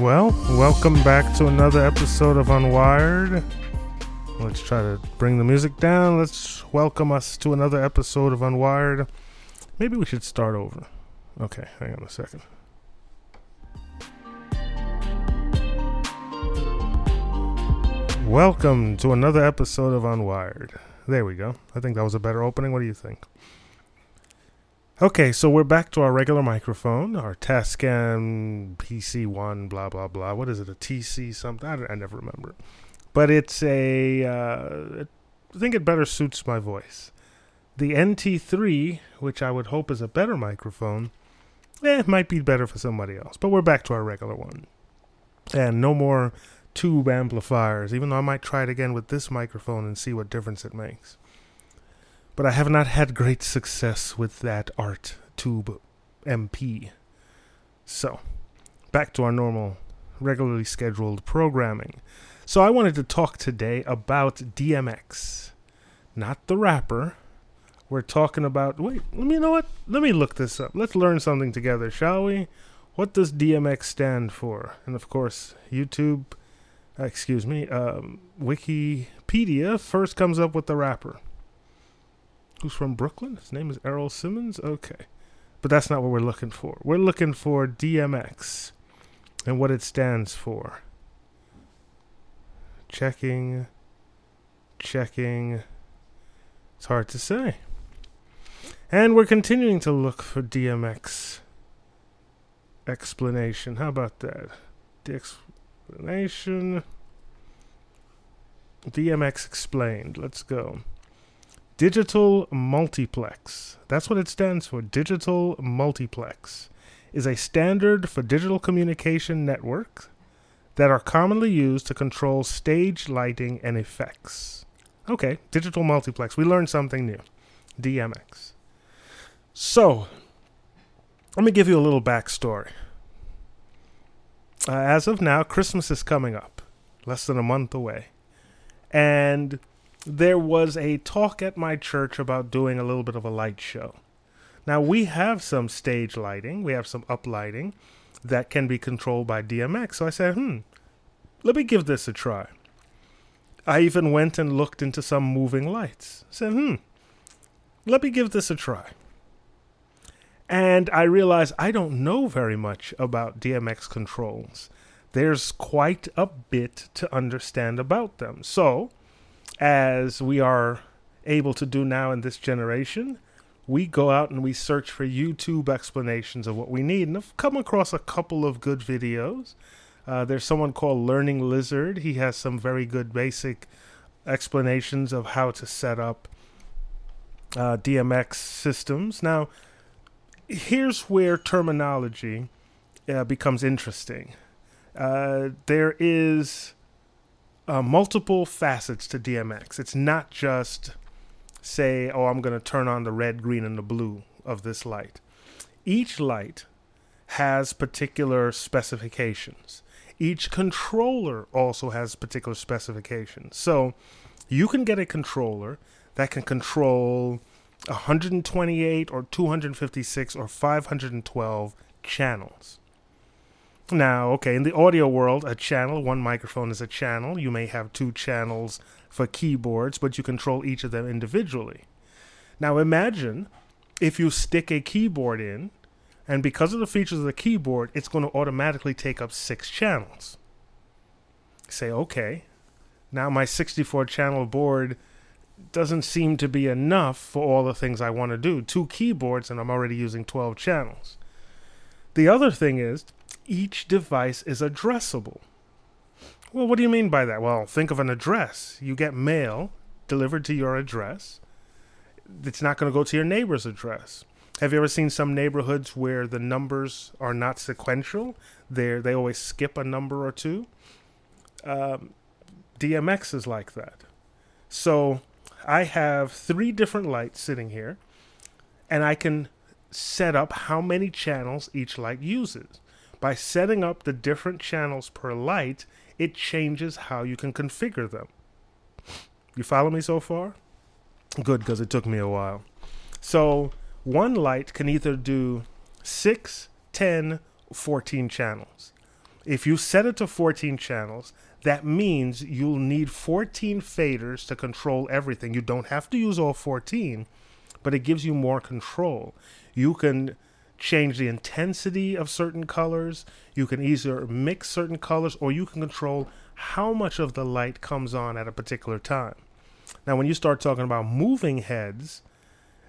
Well, welcome back to another episode of Unwired. Let's try to bring the music down. Let's welcome us to another episode of Unwired. Maybe we should start over. Okay, hang on a second. Welcome to another episode of Unwired. There we go. I think that was a better opening. What do you think? Okay, so we're back to our regular microphone, our Tascam PC1, blah, blah, blah. What is it, a TC something? I, I never remember. But it's a, uh, I think it better suits my voice. The NT3, which I would hope is a better microphone, eh, it might be better for somebody else. But we're back to our regular one. And no more tube amplifiers, even though I might try it again with this microphone and see what difference it makes. But I have not had great success with that Art Tube MP. So, back to our normal, regularly scheduled programming. So, I wanted to talk today about DMX, not the rapper. We're talking about. Wait, let me know what? Let me look this up. Let's learn something together, shall we? What does DMX stand for? And of course, YouTube excuse me, um, Wikipedia first comes up with the rapper. Who's from Brooklyn? His name is Errol Simmons? Okay. But that's not what we're looking for. We're looking for DMX and what it stands for. Checking. Checking. It's hard to say. And we're continuing to look for DMX explanation. How about that? The explanation. DMX explained. Let's go. Digital multiplex. That's what it stands for. Digital multiplex is a standard for digital communication networks that are commonly used to control stage lighting and effects. Okay, digital multiplex. We learned something new. DMX. So, let me give you a little backstory. Uh, as of now, Christmas is coming up, less than a month away. And there was a talk at my church about doing a little bit of a light show. Now, we have some stage lighting, we have some up lighting that can be controlled by DMX. So I said, hmm, let me give this a try. I even went and looked into some moving lights. Said, hmm, let me give this a try. And I realized I don't know very much about DMX controls. There's quite a bit to understand about them. So, as we are able to do now in this generation, we go out and we search for YouTube explanations of what we need. And I've come across a couple of good videos. Uh, there's someone called Learning Lizard. He has some very good basic explanations of how to set up uh, DMX systems. Now, here's where terminology uh, becomes interesting. Uh, there is uh, multiple facets to DMX. It's not just say, oh, I'm going to turn on the red, green, and the blue of this light. Each light has particular specifications. Each controller also has particular specifications. So you can get a controller that can control 128 or 256 or 512 channels. Now, okay, in the audio world, a channel, one microphone is a channel. You may have two channels for keyboards, but you control each of them individually. Now, imagine if you stick a keyboard in, and because of the features of the keyboard, it's going to automatically take up six channels. Say, okay, now my 64 channel board doesn't seem to be enough for all the things I want to do. Two keyboards, and I'm already using 12 channels. The other thing is, each device is addressable. Well, what do you mean by that? Well, think of an address. You get mail delivered to your address. It's not going to go to your neighbor's address. Have you ever seen some neighborhoods where the numbers are not sequential? They they always skip a number or two. Um, DMX is like that. So I have three different lights sitting here, and I can set up how many channels each light uses. By setting up the different channels per light, it changes how you can configure them. You follow me so far? Good, because it took me a while. So, one light can either do 6, 10, 14 channels. If you set it to 14 channels, that means you'll need 14 faders to control everything. You don't have to use all 14, but it gives you more control. You can change the intensity of certain colors, you can either mix certain colors, or you can control how much of the light comes on at a particular time. Now, when you start talking about moving heads,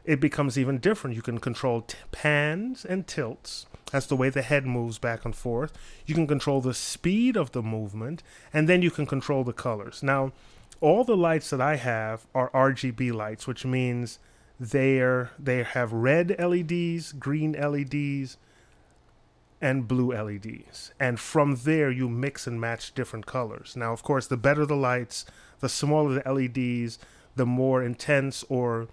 it becomes even different. You can control t- pans and tilts. That's the way the head moves back and forth. You can control the speed of the movement, and then you can control the colors. Now, all the lights that I have are RGB lights, which means they're they have red LEDs, green LEDs, and blue LEDs. And from there you mix and match different colors. Now, of course, the better the lights, the smaller the LEDs, the more intense or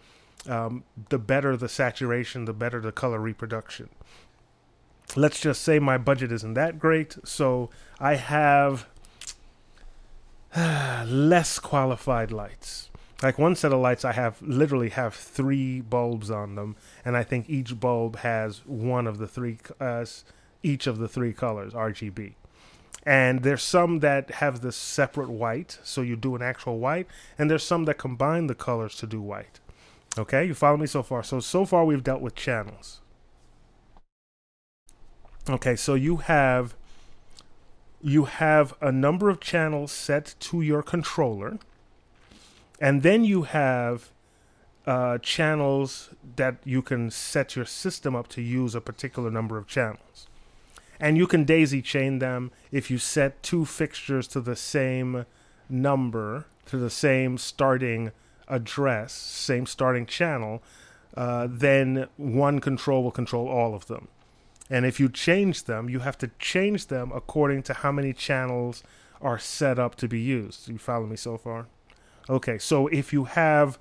um, the better the saturation, the better the color reproduction. Let's just say my budget isn't that great, so I have less qualified lights. Like one set of lights, I have literally have three bulbs on them, and I think each bulb has one of the three, uh, each of the three colors RGB. And there's some that have the separate white, so you do an actual white, and there's some that combine the colors to do white. Okay, you follow me so far? So, so far we've dealt with channels. Okay, so you have you have a number of channels set to your controller, and then you have uh, channels that you can set your system up to use a particular number of channels. And you can daisy chain them if you set two fixtures to the same number, to the same starting address, same starting channel, uh, then one control will control all of them. And if you change them, you have to change them according to how many channels are set up to be used. You follow me so far? Okay, so if you have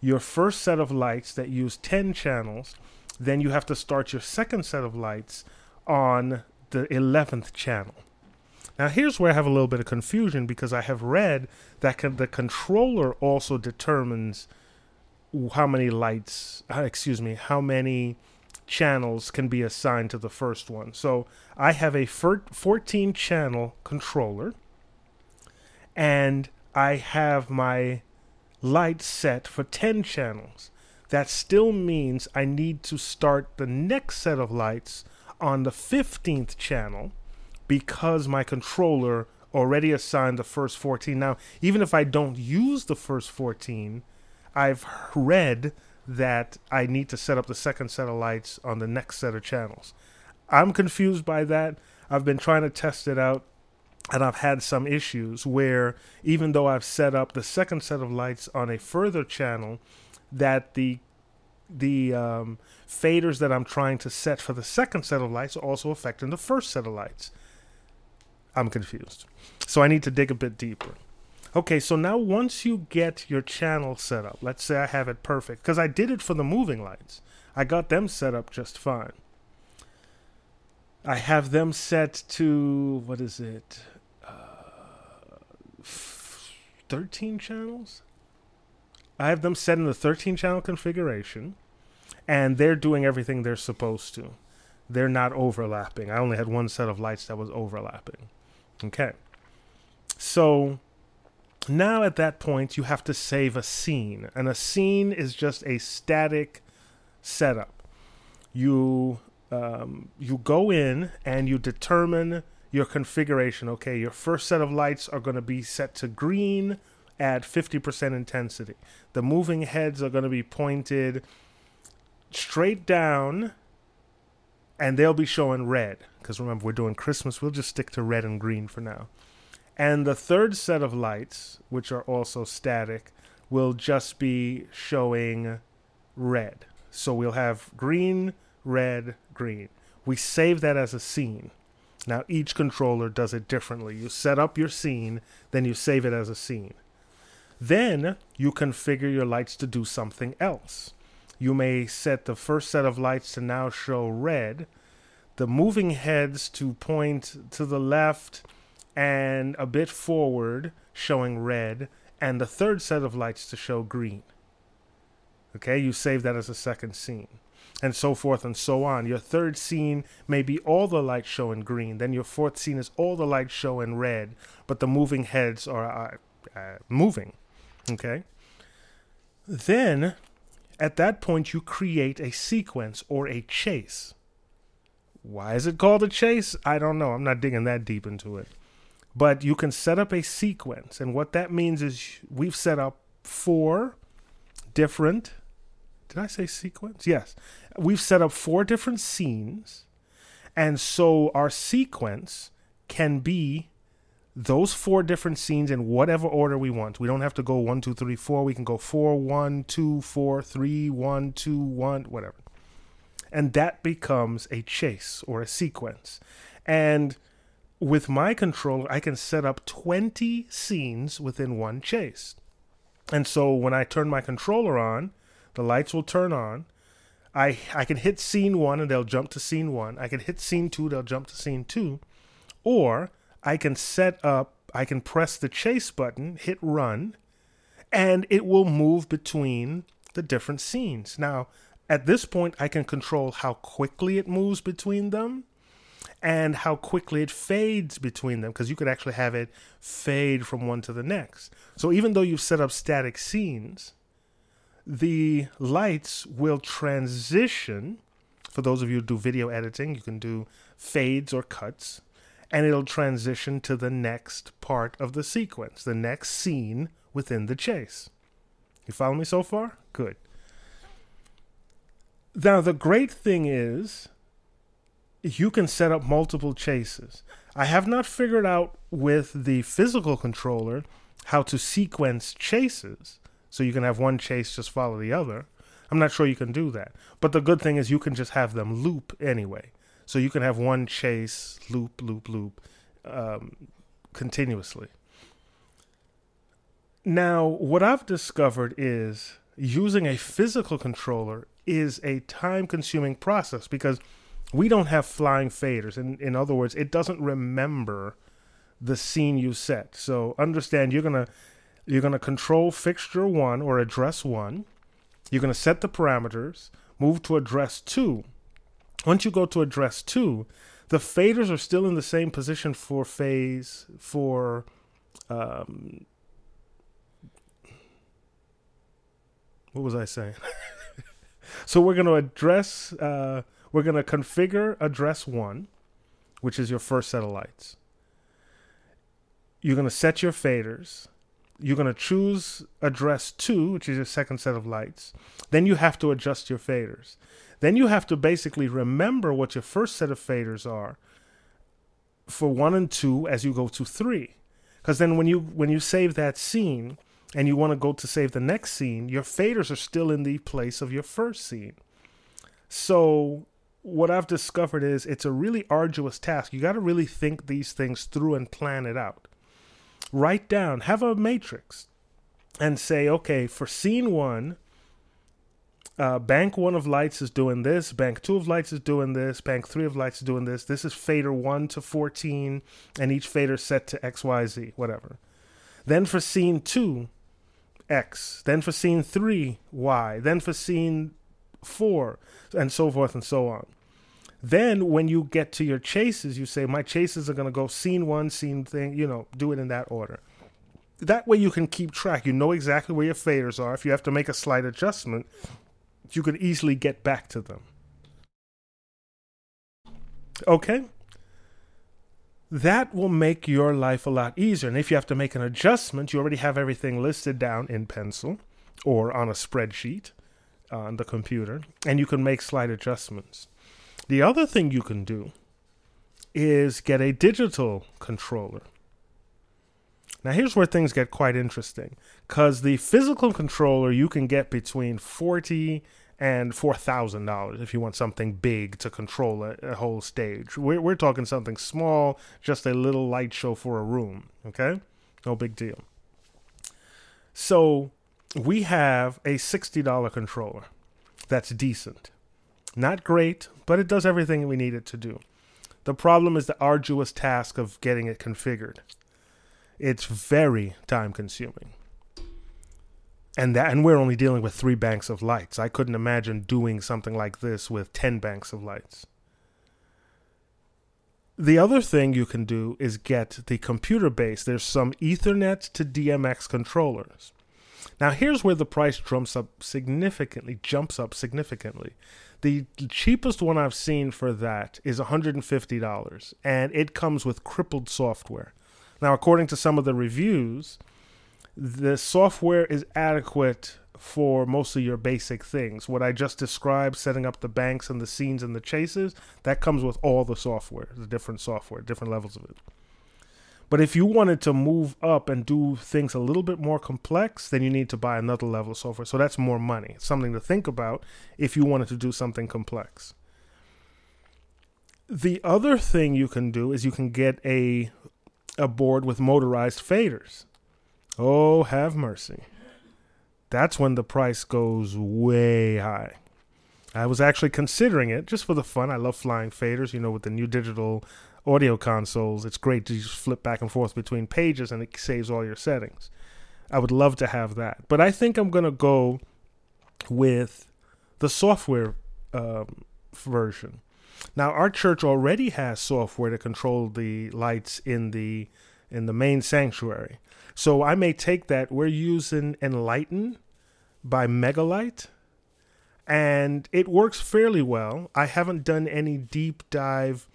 your first set of lights that use 10 channels, then you have to start your second set of lights on the 11th channel. Now, here's where I have a little bit of confusion because I have read that con- the controller also determines how many lights, uh, excuse me, how many channels can be assigned to the first one. So I have a 14 channel controller and I have my lights set for 10 channels. That still means I need to start the next set of lights on the 15th channel because my controller already assigned the first 14. Now, even if I don't use the first 14, I've read that I need to set up the second set of lights on the next set of channels. I'm confused by that. I've been trying to test it out and I've had some issues where even though I've set up the second set of lights on a further channel that the the um, faders that I'm trying to set for the second set of lights are also affecting the first set of lights. I'm confused. So I need to dig a bit deeper. Okay, so now once you get your channel set up, let's say I have it perfect, because I did it for the moving lights. I got them set up just fine. I have them set to, what is it? Uh, 13 channels? I have them set in the 13 channel configuration, and they're doing everything they're supposed to. They're not overlapping. I only had one set of lights that was overlapping. Okay. So now at that point, you have to save a scene. And a scene is just a static setup. You um, you go in and you determine your configuration. Okay, your first set of lights are going to be set to green at 50% intensity. The moving heads are going to be pointed straight down and they'll be showing red because remember we're doing Christmas. We'll just stick to red and green for now. And the third set of lights, which are also static, will just be showing red. So we'll have green, red, green. We save that as a scene. Now each controller does it differently. You set up your scene, then you save it as a scene. Then you configure your lights to do something else. You may set the first set of lights to now show red, the moving heads to point to the left and a bit forward, showing red, and the third set of lights to show green. Okay, you save that as a second scene. And so forth and so on. Your third scene may be all the lights show in green. Then your fourth scene is all the lights show in red, but the moving heads are uh, uh, moving. Okay? Then, at that point, you create a sequence or a chase. Why is it called a chase? I don't know. I'm not digging that deep into it. But you can set up a sequence. And what that means is we've set up four different. Did I say sequence? Yes. We've set up four different scenes. And so our sequence can be those four different scenes in whatever order we want. We don't have to go one, two, three, four. We can go four, one, two, four, three, one, two, one, whatever. And that becomes a chase or a sequence. And with my controller, I can set up 20 scenes within one chase. And so when I turn my controller on, the lights will turn on. I I can hit scene one and they'll jump to scene one. I can hit scene two, they'll jump to scene two. Or I can set up, I can press the chase button, hit run, and it will move between the different scenes. Now, at this point, I can control how quickly it moves between them and how quickly it fades between them because you could actually have it fade from one to the next. So even though you've set up static scenes, the lights will transition. For those of you who do video editing, you can do fades or cuts, and it'll transition to the next part of the sequence, the next scene within the chase. You follow me so far? Good. Now, the great thing is you can set up multiple chases. I have not figured out with the physical controller how to sequence chases so you can have one chase just follow the other. I'm not sure you can do that. But the good thing is you can just have them loop anyway. So you can have one chase loop, loop, loop um, continuously. Now, what I've discovered is using a physical controller is a time consuming process because we don't have flying faders. In, in other words, it doesn't remember the scene you set. So understand you're gonna you're gonna control fixture one or address one. You're gonna set the parameters, move to address two. Once you go to address two, the faders are still in the same position for phase for um, what was I saying? so we're going to address uh, we're going to configure address 1, which is your first set of lights. You're going to set your faders. You're going to choose address 2, which is your second set of lights. Then you have to adjust your faders. Then you have to basically remember what your first set of faders are for 1 and 2 as you go to 3. Cuz then when you when you save that scene and you want to go to save the next scene, your faders are still in the place of your first scene. So what I've discovered is it's a really arduous task. You got to really think these things through and plan it out. Write down, have a matrix, and say, okay, for scene one, uh, bank one of lights is doing this, bank two of lights is doing this, bank three of lights is doing this. This is fader one to 14, and each fader set to XYZ, whatever. Then for scene two, X. Then for scene three, Y. Then for scene four, and so forth and so on. Then when you get to your chases, you say, my chases are going to go scene one, scene thing, you know, do it in that order. That way you can keep track. You know exactly where your faders are. If you have to make a slight adjustment, you can easily get back to them. Okay? That will make your life a lot easier. And if you have to make an adjustment, you already have everything listed down in pencil or on a spreadsheet uh, on the computer, and you can make slight adjustments. The other thing you can do is get a digital controller. Now, here's where things get quite interesting because the physical controller you can get between 40 and $4,000 if you want something big to control a, a, whole stage. We're, we're talking something small, just a little light show for a room, okay? No big deal. So, we have a $60 controller that's decent. Not great, but it does everything we need it to do. The problem is the arduous task of getting it configured. It's very time consuming. and that and we're only dealing with three banks of lights. I couldn't imagine doing something like this with 10 banks of lights. The other thing you can do is get the computer base. There's some Ethernet to DMX controllers. Now here's where the price jumps up significantly, jumps up significantly. The cheapest one I've seen for that is $150 and it comes with crippled software. Now according to some of the reviews, the software is adequate for most of your basic things. What I just described, setting up the banks and the scenes and the chases, that comes with all the software, the different software, different levels of it. But if you wanted to move up and do things a little bit more complex, then you need to buy another level of software. So that's more money. It's something to think about if you wanted to do something complex. The other thing you can do is you can get a a board with motorized faders. Oh, have mercy. That's when the price goes way high. I was actually considering it just for the fun. I love flying faders, you know, with the new digital audio consoles. It's great to just flip back and forth between pages and it saves all your settings. I would love to have that. But I think I'm going to go with the software um, version. Now, our church already has software to control the lights in the in the main sanctuary. So I may take that. We're using Enlighten by Mega-Lite, and it works fairly well. I haven't done any deep dive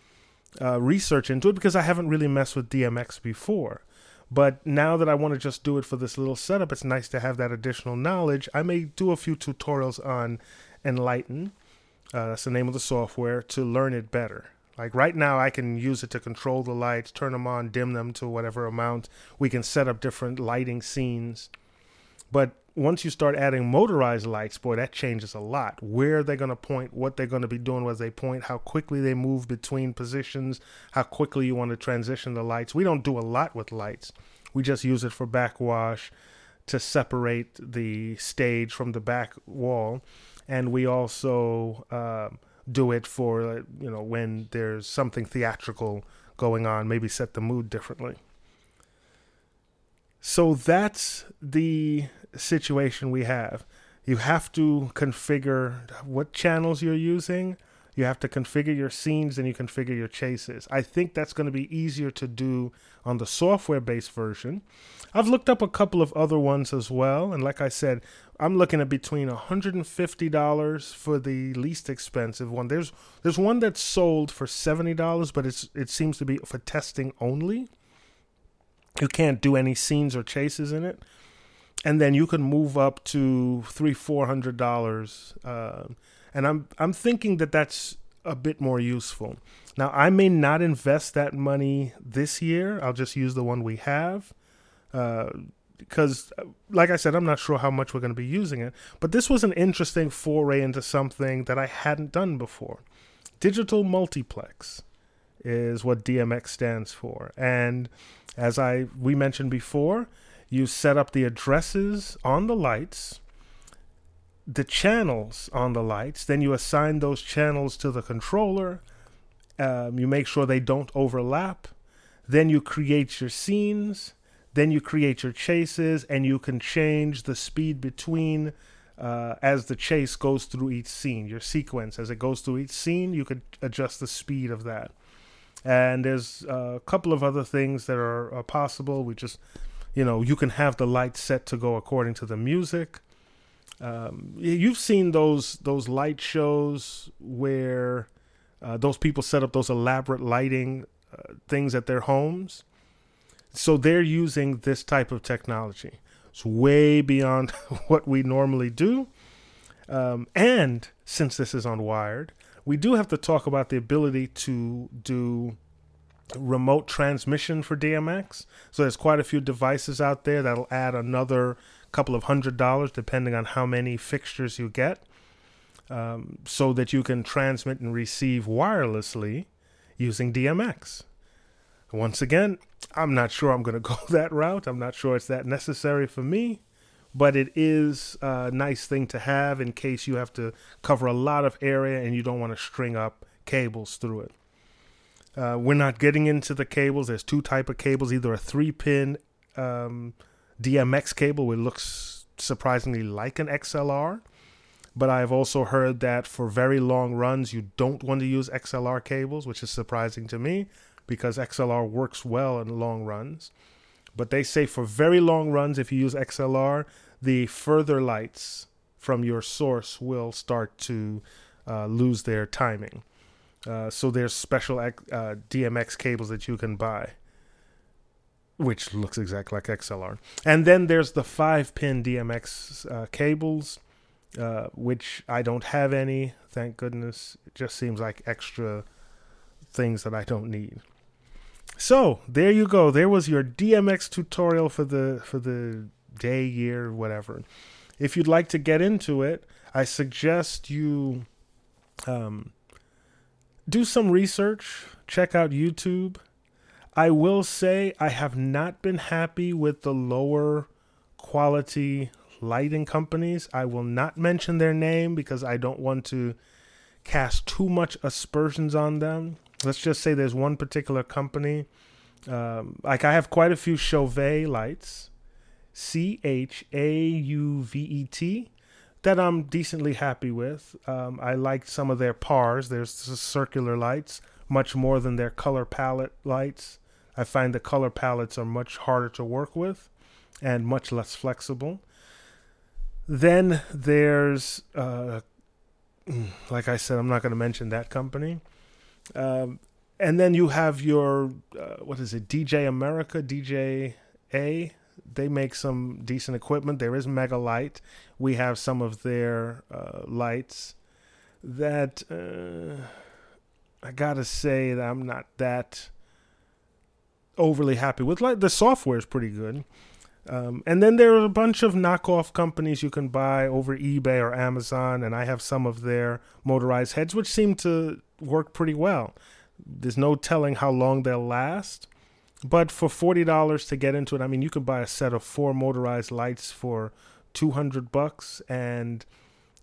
uh, research into it because I haven't really messed with DMX before. But now that I want to just do it for this little setup, it's nice to have that additional knowledge. I may do a few tutorials on Enlighten. Uh, that's the name of the software to learn it better. Like right now, I can use it to control the lights, turn them on, dim them to whatever amount. We can set up different lighting scenes. But once you start adding motorized lights, boy, that changes a lot. Where are they're going to point, what they're going to be doing as they point, how quickly they move between positions, how quickly you want to transition the lights. We don't do a lot with lights. We just use it for backwash to separate the stage from the back wall. And we also. Uh, do it for you know when there's something theatrical going on maybe set the mood differently so that's the situation we have you have to configure what channels you're using you have to configure your scenes and you configure your chases. I think that's going to be easier to do on the software based version. I've looked up a couple of other ones as well. And like I said, I'm looking at between $150 for the least expensive one. There's there's one that's sold for $70, but it's it seems to be for testing only. You can't do any scenes or chases in it. And then you can move up to three, four hundred dollars. Uh, and I'm I'm thinking that that's a bit more useful. Now, I may not invest that money this year. I'll just use the one we have. Because, uh, like I said, I'm not sure how much we're going to be using it. But this was an interesting foray into something that I hadn't done before. Digital multiplex is what DMX stands for. And as I we mentioned before, you set up the addresses on the lights the channels on the lights. Then you assign those channels to the controller. Um, you make sure they don't overlap. Then you create your scenes. Then you create your chases, and you can change the speed between uh, as the chase goes through each scene. Your sequence as it goes through each scene, you could adjust the speed of that. And there's a couple of other things that are, are possible. We just, you know, you can have the lights set to go according to the music. Um, you've seen those those light shows where uh, those people set up those elaborate lighting uh, things at their homes. So they're using this type of technology. It's way beyond what we normally do. Um, and since this is Unwired, we do have to talk about the ability to do remote transmission for DMX. So there's quite a few devices out there that'll add another couple of hundred dollars, depending on how many fixtures you get, um, so that you can transmit and receive wirelessly using DMX. Once again, I'm not sure I'm going to go that route. I'm not sure it's that necessary for me, but it is a nice thing to have in case you have to cover a lot of area and you don't want to string up cables through it. Uh, we're not getting into the cables. There's two type of cables, either a three pin um, DMX cable, which looks surprisingly like an XLR. But I've also heard that for very long runs, you don't want to use XLR cables, which is surprising to me because XLR works well in long runs. But they say for very long runs, if you use XLR, the further lights from your source will start to uh, lose their timing. Uh, so there's special uh, DMX cables that you can buy, which looks exactly like XLR. And then there's the five pin DMX uh, cables, uh, which I don't have any. Thank goodness. It just seems like extra things that I don't need. So there you go. There was your DMX tutorial for the for the day, year, whatever. If you'd like to get into it, I suggest you um, do some research. Check out YouTube. I will say I have not been happy with the lower quality lighting companies. I will not mention their name because I don't want to cast too much aspersions on them let's just say there's one particular company. Um, like I have quite a few Chauvet lights, C H A U V E T, that I'm decently happy with. Um, I like some of their pars. There's the circular lights much more than their color palette lights. I find the color palettes are much harder to work with and much less flexible. Then there's, uh, like I said, I'm not going to mention that company. Um, and then you have your uh, what is it? DJ America, DJ A. They make some decent equipment. There is Mega-Lite. We have some of their uh, lights that uh, I gotta say that I'm not that overly happy with. Like the software is pretty good. Um, and then there are a bunch of knockoff companies you can buy over eBay or Amazon, and I have some of their motorized heads, which seem to work pretty well. There's no telling how long they'll last. But for forty dollars to get into it, I mean, you could buy a set of four motorized lights for two hundred bucks, and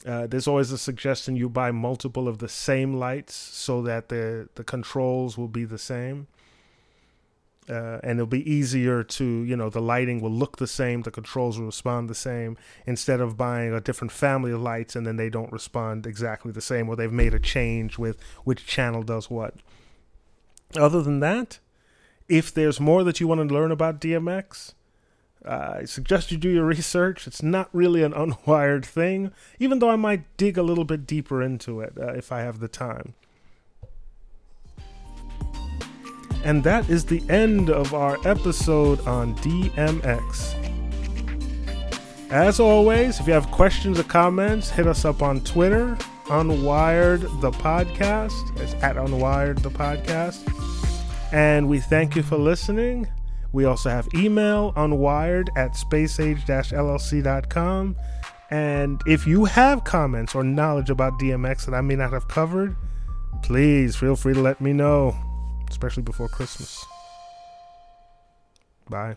uh, there's always a suggestion you buy multiple of the same lights so that the the controls will be the same. Uh, and it'll be easier to you know the lighting will look the same the controls will respond the same instead of buying a different family of lights and then they don't respond exactly the same or they've made a change with which channel does what other than that if there's more that you want to learn about dmx I suggest you do your research. It's not really an unwired thing, even though I might dig a little bit deeper into it uh, if I have the time. And that is the end of our episode on DMX. As always, if you have questions or comments, hit us up on Twitter, Unwired the Podcast. It's at Unwired the Podcast. And we thank you for listening. We also have email unwired at spaceage llc.com. And if you have comments or knowledge about DMX that I may not have covered, please feel free to let me know especially before Christmas. Bye.